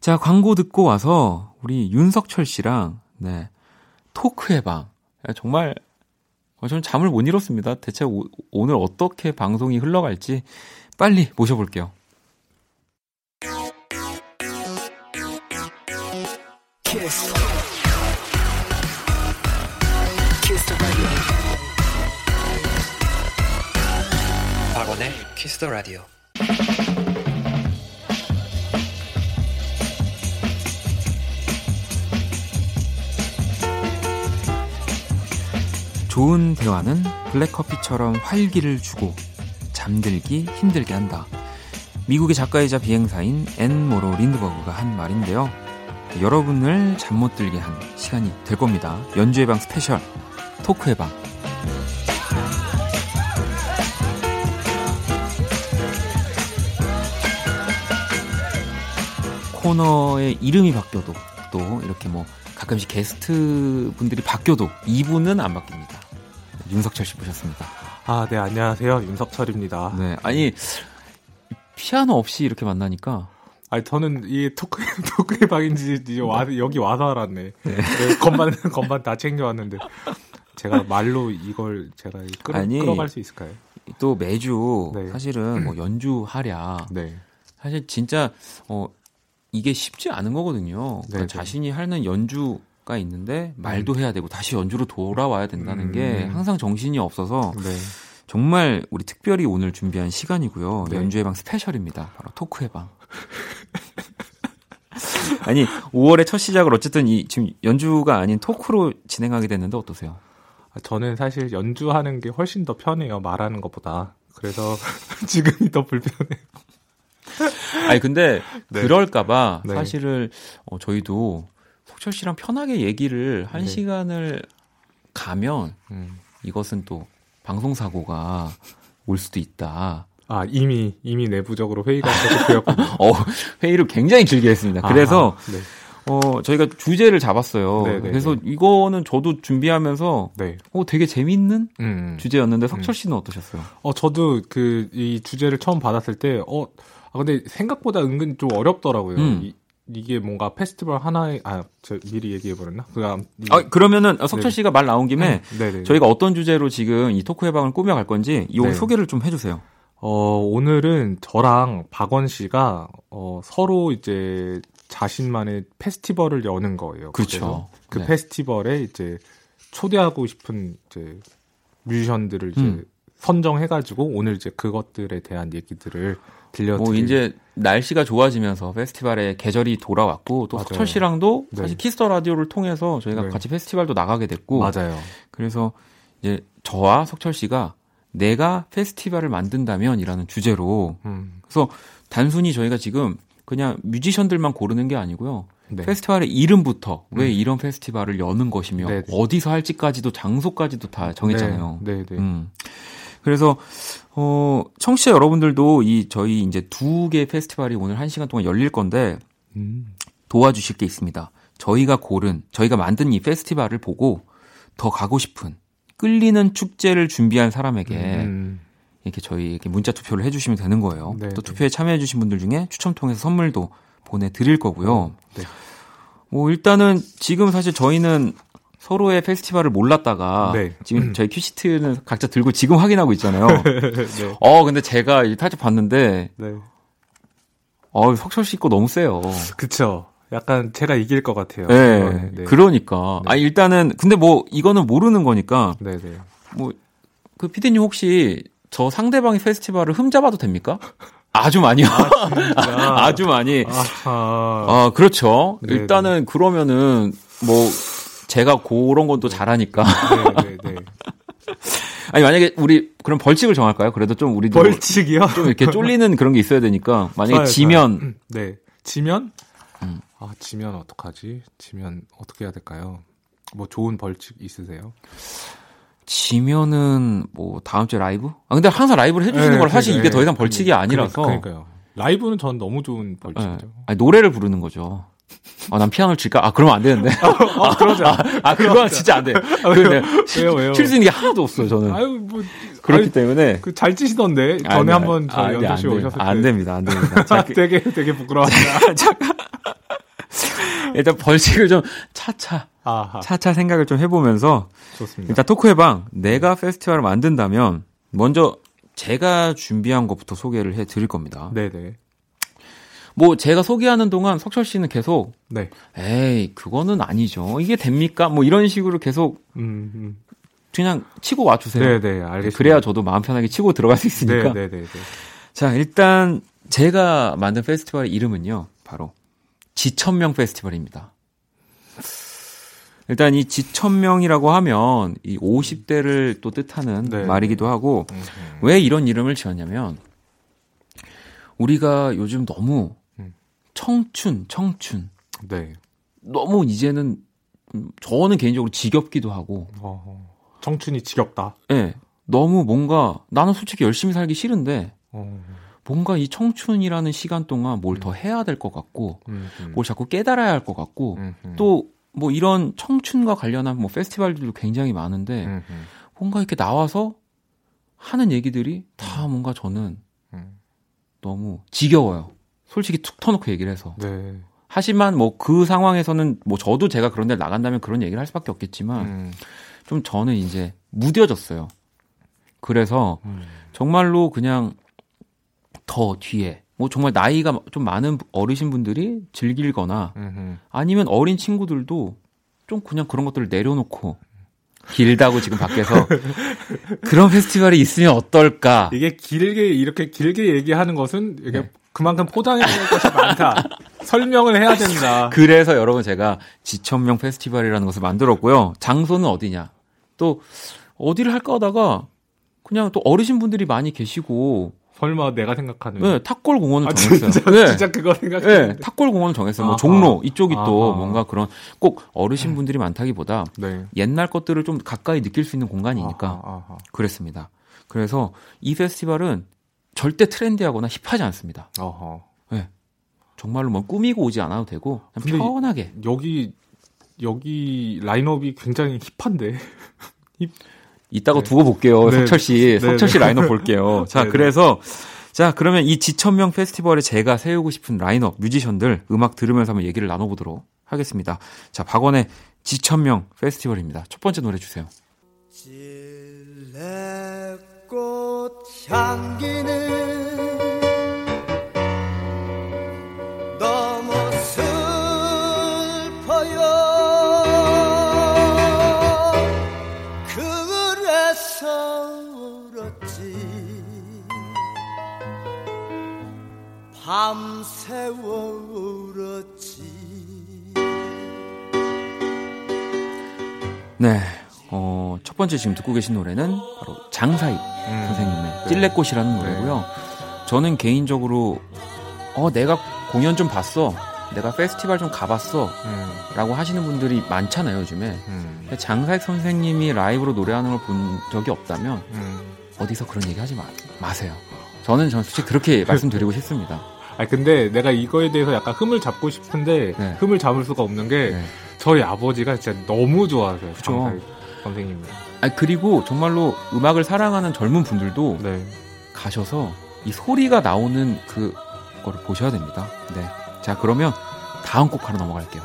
자, 광고 듣고 와서 우리 윤석철 씨랑, 네, 토크의 방. 정말, 어, 저는 잠을 못 이뤘습니다. 대체 오, 오늘 어떻게 방송이 흘러갈지 빨리 모셔볼게요. 키스. 키스 더 라디오. 박원의 키스 더 라디오. 좋은 대화는 블랙커피처럼 활기를 주고 잠들기 힘들게 한다. 미국의 작가이자 비행사인 앤 모로 린드버그가 한 말인데요. 여러분을 잠 못 들게 한 시간이 될 겁니다. 연주의 방 스페셜 토크의 방. 코너의 이름이 바뀌어도 또 이렇게 뭐 가끔씩 게스트 분들이 바뀌어도 이분은 안 바뀝니다. 윤석철 씨 모셨습니다. 아, 네, 안녕하세요. 윤석철입니다. 네, 아니 피아노 없이 이렇게 만나니까 아니 저는 이 토크 *laughs* 토크의 방인지 이제 와 여기 와서 알았네. 네. 네, 건반 건반 *laughs* 다 챙겨왔는데 제가 말로 이걸 제가 끌어, 아니, 끌어갈 수 있을까요? 또 매주 네. 사실은 뭐 *clears throat* 연주하랴. 네. 사실 진짜 어 이게 쉽지 않은 거거든요. 그러니까 네, 네. 자신이 하는 연주 가 있는데 말도 해야 되고 다시 연주로 돌아와야 된다는 음. 게 항상 정신이 없어서 네. 정말 우리 특별히 오늘 준비한 시간이고요. 네. 연주의 방 스페셜입니다. 바로 토크의 방. *laughs* 아니 5월의 첫 시작을 어쨌든 이 지금 연주가 아닌 토크로 진행하게 됐는데 어떠세요? 아, 저는 사실 연주하는 게 훨씬 더 편해요. 말하는 것보다. 그래서 *laughs* 지금이 더 불편해요. 아니 근데 네. 그럴까봐 네. 사실을 어, 저희도 석철 씨랑 편하게 얘기를 한 네. 시간을 가면 음. 이것은 또 방송 사고가 올 수도 있다. 아 이미 이미 내부적으로 회의가 계속되었군요. *laughs* 어, 회의를 굉장히 길게 했습니다. 그래서 아, 네. 어 저희가 주제를 잡았어요. 네네네. 네, 그래서 네. 이거는 저도 준비하면서 네. 어 되게 재밌는 음. 음. 주제였는데 석철 음. 씨는 음. 어떠셨어요? 어 저도 그 이 주제를 처음 받았을 때 어 아 근데 생각보다 은근 좀 어렵더라고요. 음. 이, 이게 뭔가 페스티벌 하나에 아저 미리 얘기해 버렸나? 그다음 아 그러면은 석철 네. 씨가 말 나온 김에 네. 저희가 어떤 주제로 지금 이 토크의 방을 꾸며 갈 건지 이 네. 소개를 좀 해주세요. 어 오늘은 저랑 박원 씨가 어 서로 이제 자신만의 페스티벌을 여는 거예요. 그렇죠. 그 네. 페스티벌에 이제 초대하고 싶은 이제 뮤지션들을 이제 음. 선정해가지고 오늘 이제 그것들에 대한 얘기들을 들려드릴. 뭐 이제 날씨가 좋아지면서 페스티벌의 계절이 돌아왔고 또 맞아요. 석철 씨랑도 네. 사실 키스 더 라디오를 통해서 저희가 네. 같이 페스티벌도 나가게 됐고 맞아요. 그래서 이제 저와 석철 씨가 내가 페스티벌을 만든다면이라는 주제로 음, 그래서 단순히 저희가 지금 그냥 뮤지션들만 고르는 게 아니고요. 네. 페스티벌의 이름부터 왜 음. 이런 페스티벌을 여는 것이며 네, 네. 어디서 할지까지도 장소까지도 다 정했잖아요. 네, 네, 네. 음. 그래서 어 청취자 여러분들도 이 저희 이제 두개 페스티벌이 오늘 한 시간 동안 열릴 건데 음, 도와주실 게 있습니다. 저희가 고른 저희가 만든 이 페스티벌을 보고 더 가고 싶은 끌리는 축제를 준비한 사람에게 음, 이렇게 저희에게 문자 투표를 해주시면 되는 거예요. 네, 또 네. 투표에 참여해주신 분들 중에 추첨 통해서 선물도 보내드릴 거고요. 네. 뭐 일단은 지금 사실 저희는 서로의 페스티벌을 몰랐다가 네. 지금 저희 큐시트는 각자 들고 지금 확인하고 있잖아요. *laughs* 네, 어 근데 제가 이 살짝 봤는데 네. 어 석철 씨 거 너무 세요. 그쵸. 약간 제가 이길 것 같아요. 네. 네. 그러니까. 네. 아 일단은 근데 뭐 이거는 모르는 거니까 네, 네. 뭐그 피디님 혹시 저 상대방의 페스티벌을 흠잡아도 됩니까? 아주 많이요. 진짜. *laughs* 아주 많이. 아하. 아, 그렇죠. 네, 일단은 그러면은 뭐 제가 그런 건또 잘하니까. 네, 네, 네. *laughs* 아니 만약에 우리 그럼 벌칙을 정할까요? 그래도 좀 우리도 벌칙이요? 좀 이렇게 쫄리는 그런 게 있어야 되니까 만약에 좋아요, 지면 좋아요. 네. 지면? 음. 아, 지면 어떡하지? 지면 어떻게 해야 될까요? 뭐 좋은 벌칙 있으세요? 지면은 뭐 다음 주에 라이브? 아 근데 항상 라이브를 해주시는 네, 걸 사실 네, 이게 네. 더 이상 벌칙이 아니라서. 그러니까, 요 라이브는 전 너무 좋은 네. 벌칙이죠. 아니, 노래를 부르는 거죠. 아, 난 피아노를 칠까? 아, 그러면 안 되는데. 아, 그러자. 아, 그건 진짜 안 돼. 근데 왜요, 왜요? 칠 수 있는 게 하나도 없어요, 저는. 아유, 뭐. 그렇기 아유, 때문에. 그잘 찌시던데. 전에 아니, 한번 저희 연주 씨안 오셨을. 때. 안 됩니다, 안 됩니다. *laughs* 자, 그- 되게, 되게 부끄러워한다. *laughs* 일단 벌칙을 좀 차차, 아하. 차차 생각을 좀 해보면서 좋습니다. 일단 토크의 방, 내가 페스티벌을 만든다면 먼저 제가 준비한 것부터 소개를 해 드릴 겁니다. 네네. 뭐 제가 소개하는 동안 석철 씨는 계속 네. 에이, 그거는 아니죠. 이게 됩니까? 뭐 이런 식으로 계속 음, 음. 그냥 치고 와주세요. 네네, 알겠습니다. 그래야 저도 마음 편하게 치고 들어갈 수 있으니까. 네네네. 자, 일단 제가 만든 페스티벌의 이름은요. 바로 지천명 페스티벌입니다. 일단 이 지천명이라고 하면 이 50대를 또 뜻하는 네. 말이기도 하고 음, 왜 이런 이름을 지었냐면 우리가 요즘 너무 음. 청춘, 청춘 네. 너무 이제는 음, 저는 개인적으로 지겹기도 하고 어, 청춘이 지겹다. 예. 너무 뭔가 나는 솔직히 열심히 살기 싫은데 어, 뭔가 이 청춘이라는 시간 동안 뭘 더 해야 될 것 같고 음, 음. 뭘 자꾸 깨달아야 할 것 같고. 또 뭐 이런 청춘과 관련한 뭐 페스티벌들도 굉장히 많은데 음, 음. 뭔가 이렇게 나와서 하는 얘기들이 다 뭔가 저는 음. 너무 지겨워요. 솔직히 툭 터놓고 얘기를 해서. 네. 하지만 뭐 그 상황에서는 뭐 저도 제가 그런 데 나간다면 그런 얘기를 할 수밖에 없겠지만 음, 좀 저는 이제 무뎌졌어요. 그래서 음. 정말로 그냥 더 뒤에 뭐 정말 나이가 좀 많은 어르신 분들이 즐길거나 음, 음. 아니면 어린 친구들도 좀 그냥 그런 것들을 내려놓고 길다고 지금 밖에서 *laughs* 그런 페스티벌이 있으면 어떨까? 이게 길게 이렇게 길게 얘기하는 것은 이게 네. 그만큼 포장해야 될 것이 많다. *laughs* 설명을 해야 된다. 그래서 여러분 제가 지천명 페스티벌이라는 것을 만들었고요. 장소는 어디냐? 또 어디를 할까 하다가 그냥 또 어르신 분들이 많이 계시고 설마 내가 생각하는. 네, 탁골 공원을 아, 정했어요. 진짜, 네. 진짜 그거 네, 생각했는데. 탁골 공원을 정했어요. 뭐 아하. 종로 이쪽이 또 아하. 뭔가 그런 꼭 어르신 분들이 많다기보다 네. 옛날 것들을 좀 가까이 느낄 수 있는 공간이니까 아하, 아하. 그랬습니다. 그래서 이 페스티벌은 절대 트렌디하거나 힙하지 않습니다. 어허. 정말로 뭐 꾸미고 오지 않아도 되고 그냥 편하게 여기 여기 라인업이 굉장히 힙한데. *laughs* 이따가 네. 두고 볼게요. 네. 석철 씨, 네, 석철 씨 네. 라인업 볼게요. *laughs* 자, 네, 네. 그래서 자, 그러면 이 지천명 페스티벌에 제가 세우고 싶은 라인업 뮤지션들 음악 들으면서 한번 얘기를 나눠 보도록 하겠습니다. 자, 박원의 지천명 페스티벌입니다. 첫 번째 노래 주세요. 질레꽃 향기는 너무 슬퍼요 밤새서 울었지 밤새워 울었지 네. 어, 첫 번째 지금 듣고 계신 노래는 바로 장사익 음, 선생님의 네. 찔레꽃이라는 노래고요. 네. 저는 개인적으로 어 내가 공연 좀 봤어. 내가 페스티벌 좀 가봤어. 음. 라고 하시는 분들이 많잖아요, 요즘에. 음. 장사익 선생님이 라이브로 노래하는 걸 본 적이 없다면 음. 어디서 그런 얘기 하지 마, 마세요. 저는 전 솔직히 그렇게 *laughs* 말씀드리고 싶습니다. 아 근데 내가 이거에 대해서 약간 흠을 잡고 싶은데 네. 흠을 잡을 수가 없는 게 네. 저희 아버지가 진짜 너무 좋아하세요. 그쵸? 선생님. 아 그리고 정말로 음악을 사랑하는 젊은 분들도 네. 가셔서 이 소리가 나오는 그 거를 보셔야 됩니다. 네. 자 그러면 다음 곡 하러 넘어갈게요.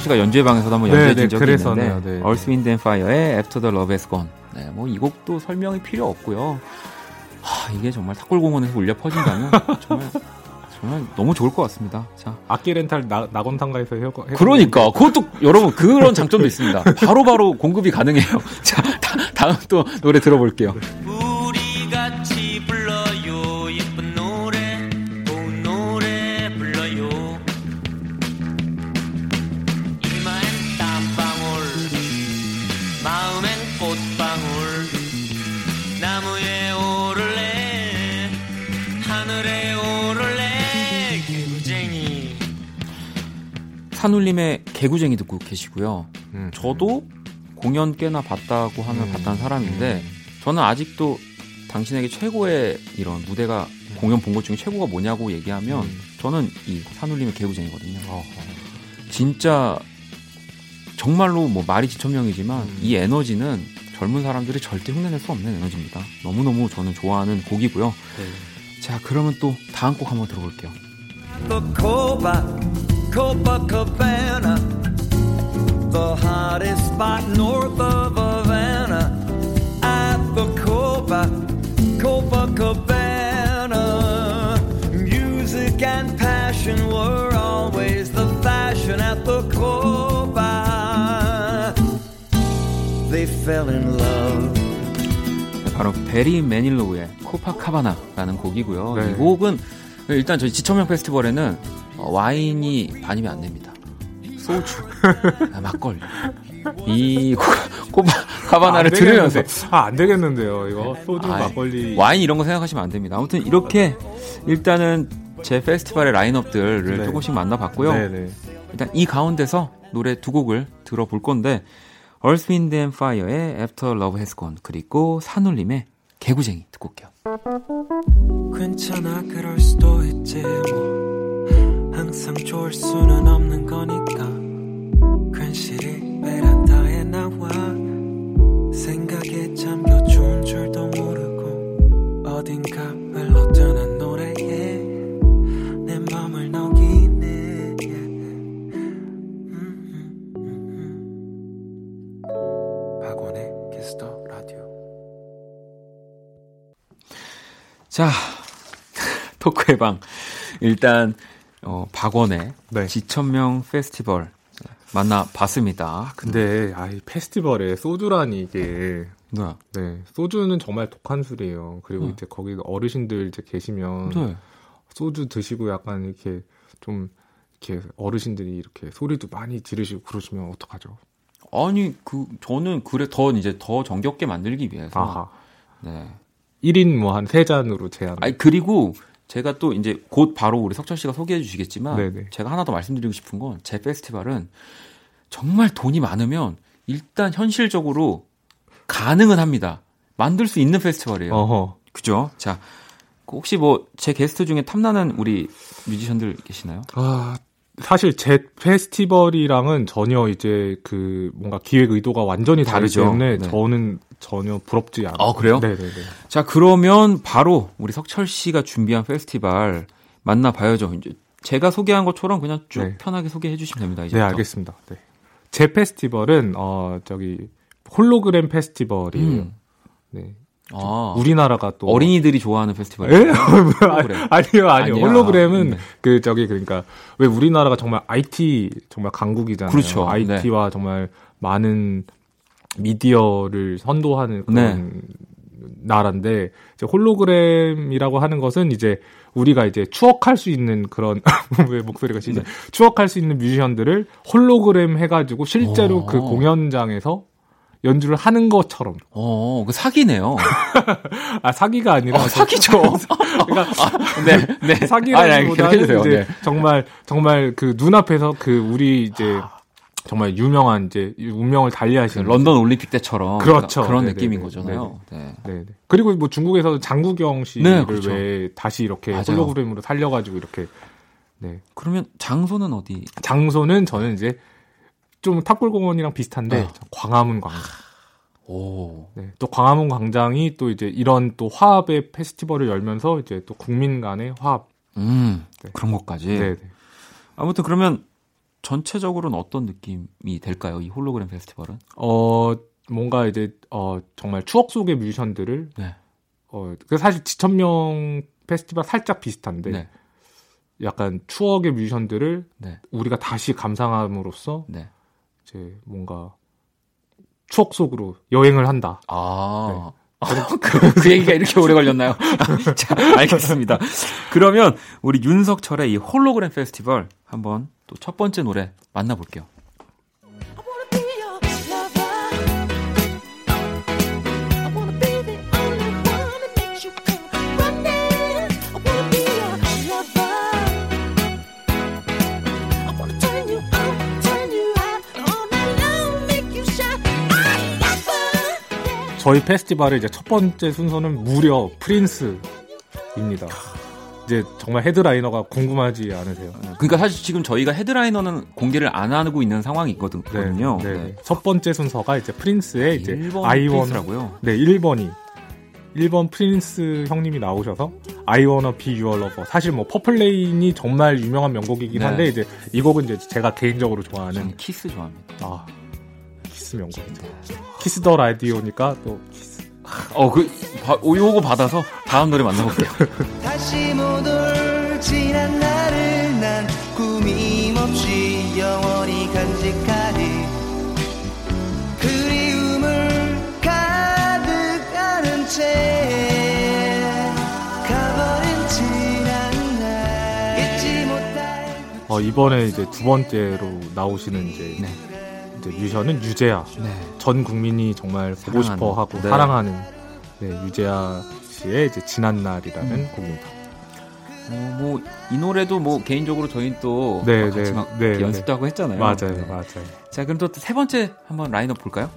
씨가 연주회 방에서도 한번 연주해 준 적이 있는데 네. Earth, Wind and Fire의 After the Love Has Gone. 네, 뭐 이 곡도 설명이 필요 없고요. 하, 이게 정말 탁골공원에서 울려 퍼진다면 *laughs* 정말 정말 너무 좋을 것 같습니다. 자, 악기 렌탈 나, 낙원탕가에서 해 그러니까 그것도 여러분 그런 장점도 있습니다. 바로바로 바로 공급이 가능해요. *laughs* 자, 다, 다음 또 노래 들어볼게요. 산울림의 개구쟁이 듣고 계시고요. 음. 저도 공연 꽤나 봤다고 하면 음. 봤다는 사람인데 저는 아직도 당신에게 최고의 이런 무대가 음. 공연 본 것 중에 최고가 뭐냐고 얘기하면 음. 저는 이 산울림의 개구쟁이거든요. 어허. 진짜 정말로 뭐 말이 지천명이지만 음. 이 에너지는 젊은 사람들이 절대 흉내낼 수 없는 에너지입니다. 너무너무 저는 좋아하는 곡이고요. 네. 자, 그러면 또 다음 곡 한번 들어볼게요. Copacabana, the hottest spot north of Havana. At the Copa, Copacabana, music and passion were always the fashion at the Copa. They fell in love. 바로 베리 매닐로우의 코파카바나라는 곡이고요. 네. 이 곡은 일단 저희 지천명 페스티벌에는 어, 와인이 반이면 안 됩니다. 소주, 아, 막걸리. 이 코바 카바나를 아, 들으면서. 아 안 되겠는데요 이거. 소주 아, 막걸리. 와인 이런 거 생각하시면 안 됩니다. 아무튼 이렇게 일단은 제 페스티벌의 라인업들을 네. 조금씩 만나봤고요. 네, 네. 일단 이 가운데서 노래 두 곡을 들어볼 건데 Earth, Wind and Fire의 After Love Has Gone 그리고 산울림의 개구쟁이 듣고 올게요. 괜찮아 그럴 수도 있지 뭐 항상 좋을 수는 없는 거니까 괜시리 베란다에 나와 생각에 잠겨 좋은 줄도 모르고 어딘가 흘러드는 노래에 내 맘을 녹이네. 박원의 키스 더 라디오 자 *laughs* 토크의 방. 일단 어, 박원의 네. 지천명 페스티벌 만나 봤습니다. 아, 근데 아, 이 페스티벌에 소주라니 이게 네. 네. 소주는 정말 독한 술이에요. 그리고 네. 이제 거기 어르신들 이제 계시면 네. 소주 드시고 약간 이렇게 좀 이렇게 어르신들이 이렇게 소리도 많이 지르시고 그러시면 어떡하죠? 아니 그 저는 그래 더 이제 더 정겹게 만들기 위해서 아하. 네. 1인 뭐한 3잔으로 제한. 아니 그리고 제가 또 이제 곧 바로 우리 석철 씨가 소개해 주시겠지만 네네. 제가 하나 더 말씀드리고 싶은 건 제 페스티벌은 정말 돈이 많으면 일단 현실적으로 가능은 합니다. 만들 수 있는 페스티벌이에요. 어허. 그죠? 자, 혹시 뭐 제 게스트 중에 탐나는 우리 뮤지션들 계시나요? 아, 사실 제 페스티벌이랑은 전혀 이제 그 뭔가 기획 의도가 완전히 다르죠. 때문에 네. 저는 전혀 부럽지 않아요. 아, 그래요? 네네네. 자, 그러면 바로 우리 석철 씨가 준비한 페스티벌 만나봐야죠. 이제 제가 소개한 것처럼 그냥 쭉 네. 편하게 소개해 주시면 됩니다. 이제부터. 네, 알겠습니다. 네. 제 페스티벌은 어 저기 홀로그램 페스티벌이에요. 음. 네. 아, 우리나라가 또 어린이들이 좋아하는 페스티벌. 예? *laughs* *laughs* 아니요, 아니요. 홀로그램은 아, 네. 그 저기 그러니까 왜 우리나라가 정말 IT 정말 강국이잖아요. 그렇죠. IT와 네. 정말 많은 미디어를 선도하는 그런 네. 나라인데 이제 홀로그램이라고 하는 것은 이제 우리가 이제 추억할 수 있는 그런 *laughs* 왜 목소리가 진짜 네. 추억할 수 있는 뮤지션들을 홀로그램 해가지고 실제로 오. 그 공연장에서 연주를 하는 것처럼. 어, 그 사기네요. *laughs* 아, 사기가 아니라. 어, 사기죠. *laughs* 그러니까, 아, 네, 네. *laughs* 사기라기보다는 아, 이제 네. 정말, 정말 그 눈앞에서 그 우리 이제 정말 유명한 이제 운명을 달리하시는 그 런던 올림픽 때처럼 그렇죠. 그런 네네. 느낌인 거잖아요. 네. 네. 그리고 뭐 중국에서 장국영 씨를 네, 그렇죠. 왜 다시 이렇게 맞아요. 홀로그램으로 살려가지고 이렇게 네. 그러면 장소는 어디? 장소는 저는 이제 좀 탑골공원이랑 비슷한데 어. 광화문 광장. 오. 네. 또 광화문 광장이 또 이제 이런 또 화합의 페스티벌을 열면서 이제 또 국민 간의 화합. 음. 네. 그런 것까지. 네. 네. 아무튼 그러면 전체적으로는 어떤 느낌이 될까요? 이 홀로그램 페스티벌은? 어, 뭔가 이제 어 정말 추억 속의 뮤지션들을 네. 어, 그 사실 지천명 페스티벌 살짝 비슷한데 네. 약간 추억의 뮤지션들을 네. 우리가 다시 감상함으로써 네. 이제 뭔가 추억 속으로 여행을 한다. 아. 네. 그, *laughs* 그 얘기가 이렇게 오래 걸렸나요? *laughs* 자, 알겠습니다. 그러면 우리 윤석철의 이 홀로그램 페스티벌 한번 또 첫 번째 노래 만나볼게요. 저희 페스티벌의 이제 첫 번째 순서는 무려 프린스입니다. 이제 정말 headliner가 궁금하지 않으세요? 그러니까 사실 지금 저희가 headliner는 공개를 안 하고 있는 상황이거든요. 네, 네. 네. 첫 번째 순서가 이제 프린스의 이제 I Wanna라고요. 네, 1번이 1번 프린스 형님이 나오셔서 I wanna be your lover. 사실 뭐 Purple Rain이 정말 유명한 명곡이긴 네. 한데 이제 이 곡은 이제 제가 개인적으로 좋아하는 키스 좋아합니다. 아, 키스 명곡이죠. 키스 더 라디오니까 또 키스. 어, 그, 바, 요거 받아서 다음 노래 만나볼게요. *laughs* 다시 못올 지난 날을 난 꾸밈 없이 영원히 간직하리. 그리움을 가득하는 채 가버린 지난 날 잊지 못할. 어, 이번에 이제 두 번째로 나오시는 이제. 네. 뮤션은 유재하. 네. 전 국민이 정말 보고 싶어 하고 네. 사랑하는 네, 유재하 씨의 이제 지난 날이라는 음. 곡입니다. 어, 뭐, 이 노래도 뭐, 개인적으로 저희 또 네, 같이 네, 막 네, 연습도 네. 하고 했잖아요. 맞아요, 네. 맞아요. 자, 그럼 또 세 번째 한번 라인업 볼까요?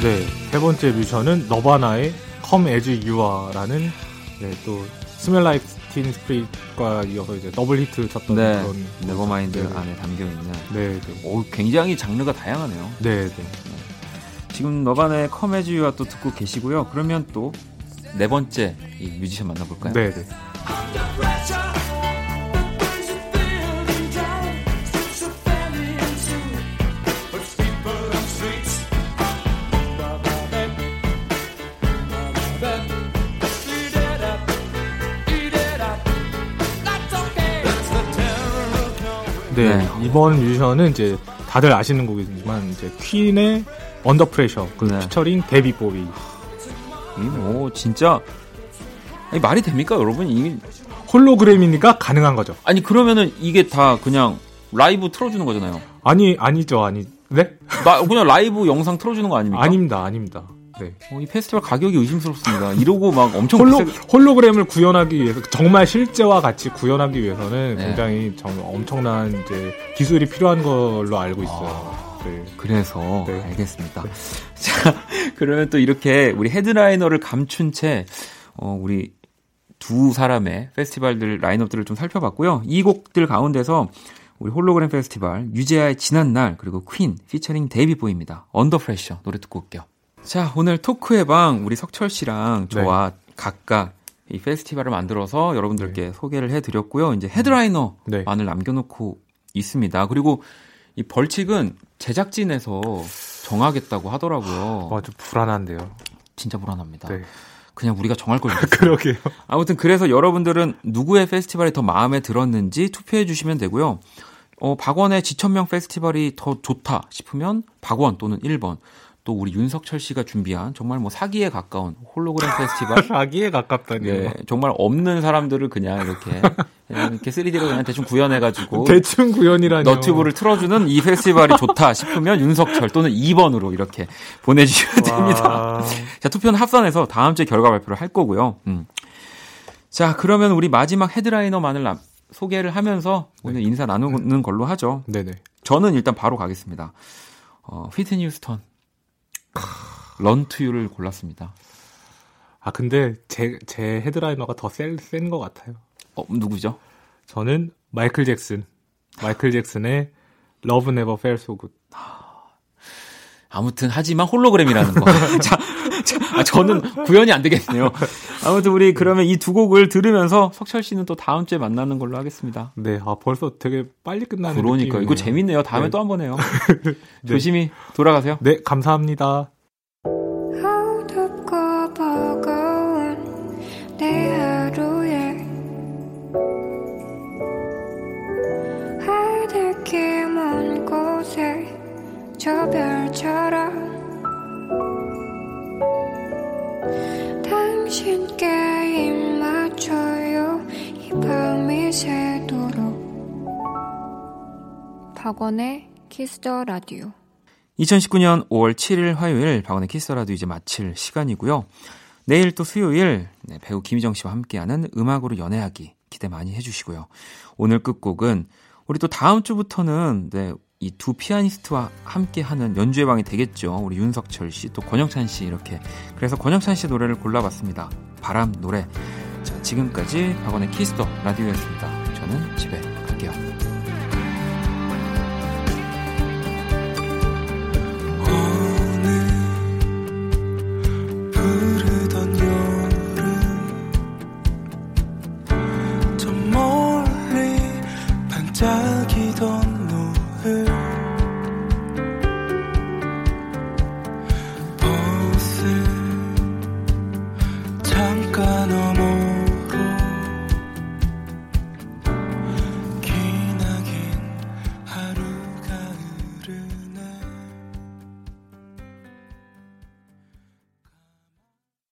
세 번째 뮤지션은 너바나의 Come As You Are라는 네, 또 Smells Like Teen Spirit과 이어서 이제 더블 히트 쳤던 네, 그런 Nevermind 네. 안에 담겨 있는 네, 네. 오, 굉장히 장르가 다양하네요. 네, 네. 지금 너바나의 Come As You Are 또 듣고 계시고요. 그러면 또 네 번째 이 뮤지션 만나볼까요? 네, 네. 네, 네. 이번 뮤지션은 이제 다들 아시는 곡이지만 이제 퀸의 Under Pressure 그 네. 피처링 데이비드 보위. 이 뭐 진짜 아니, 말이 됩니까, 여러분? 이 홀로그램이니까 가능한 거죠. 아니 그러면은 이게 다 그냥 라이브 틀어주는 거잖아요. 아니 아니죠, 아니 네? 나 그냥 라이브 영상 틀어주는 거 아닙니까? 아닙니다, 아닙니다. 네. 어, 이 페스티벌 가격이 의심스럽습니다. 이러고 막 엄청 홀로, 비싸게... 홀로그램을 구현하기 위해서 정말 실제와 같이 구현하기 위해서는 네. 굉장히 정, 엄청난 이제 기술이 필요한 걸로 알고 있어요. 아, 네. 그래서 네. 알겠습니다. 네. *laughs* 자, 그러면 또 이렇게 우리 headliner를 감춘 채 어, 우리 두 사람의 페스티벌들 라인업들을 좀 살펴봤고요. 이 곡들 가운데서 우리 홀로그램 페스티벌 유재하의 지난 날 그리고 퀸 피처링 데이비드 보위입니다. Under Pressure 노래 듣고 올게요. 자 오늘 토크의 방 우리 석철 씨랑 저와 네. 각각 이 페스티벌을 만들어서 여러분들께 네. 소개를 해드렸고요. 이제 headliner만을 네. 남겨놓고 있습니다. 그리고 이 벌칙은 제작진에서 정하겠다고 하더라고요. 와, 좀 불안한데요. 진짜 불안합니다. 네. 그냥 우리가 정할 걸 *laughs* 그러게요. 아무튼 그래서 여러분들은 누구의 페스티벌이 더 마음에 들었는지 투표해 주시면 되고요. 어, 박원의 지천명 페스티벌이 더 좋다 싶으면 박원 또는 1번. 또 우리 윤석철 씨가 준비한 정말 뭐 사기에 가까운 홀로그램 *laughs* 페스티벌. 사기에 가깝다니요. 네, 정말 없는 사람들을 그냥 이렇게 그냥 이렇게 3D로 그냥 대충 구현해가지고 대충 구현이라니 너튜브를 틀어주는 이 페스티벌이 좋다 싶으면 윤석철 또는 2번으로 이렇게 보내주시면 됩니다. 자 투표는 합산해서 다음 주에 결과 발표를 할 거고요. 음. 자 그러면 우리 마지막 헤드라이너만을 남, 소개를 하면서 오늘 네. 인사 나누는 걸로 하죠. 네네. 저는 일단 바로 가겠습니다. 어, 휘트니 휴스턴 런투유를 골랐습니다. 아 근데 제 제 헤드라이너가 더센센 것 같아요. 어 누구죠? 저는 마이클 잭슨. 마이클 잭슨의 Love Never Felt So Good. 아무튼 하지만 홀로그램이라는 거. *laughs* 자, 자 아, 저는 구현이 안 되겠네요. 아무튼 우리 그러면 이 두 곡을 들으면서 석철 씨는 또 다음 주에 만나는 걸로 하겠습니다. 네, 아 벌써 되게 빨리 끝나는 그러니까 이거 재밌네요. 다음에 네. 또한 번 해요. *laughs* 네. 조심히 돌아가세요. 네, 감사합니다. 박원의 Kiss the Radio 2019년 5월 7일 화요일 박원의 Kiss the Radio 이제 마칠 시간이고요. 내일 또 수요일 네, 배우 김희정 씨와 함께하는 음악으로 연애하기 기대 많이 해주시고요. 오늘 끝곡은 우리 또 다음 주부터는 네, 이 두 피아니스트와 함께 하는 연주회 방이 되겠죠. 우리 윤석철 씨, 또 권영찬 씨 이렇게. 그래서 권영찬 씨 노래를 골라봤습니다. 바람 노래. 자, 지금까지 박원의 Kiss the Radio였습니다. 저는 집에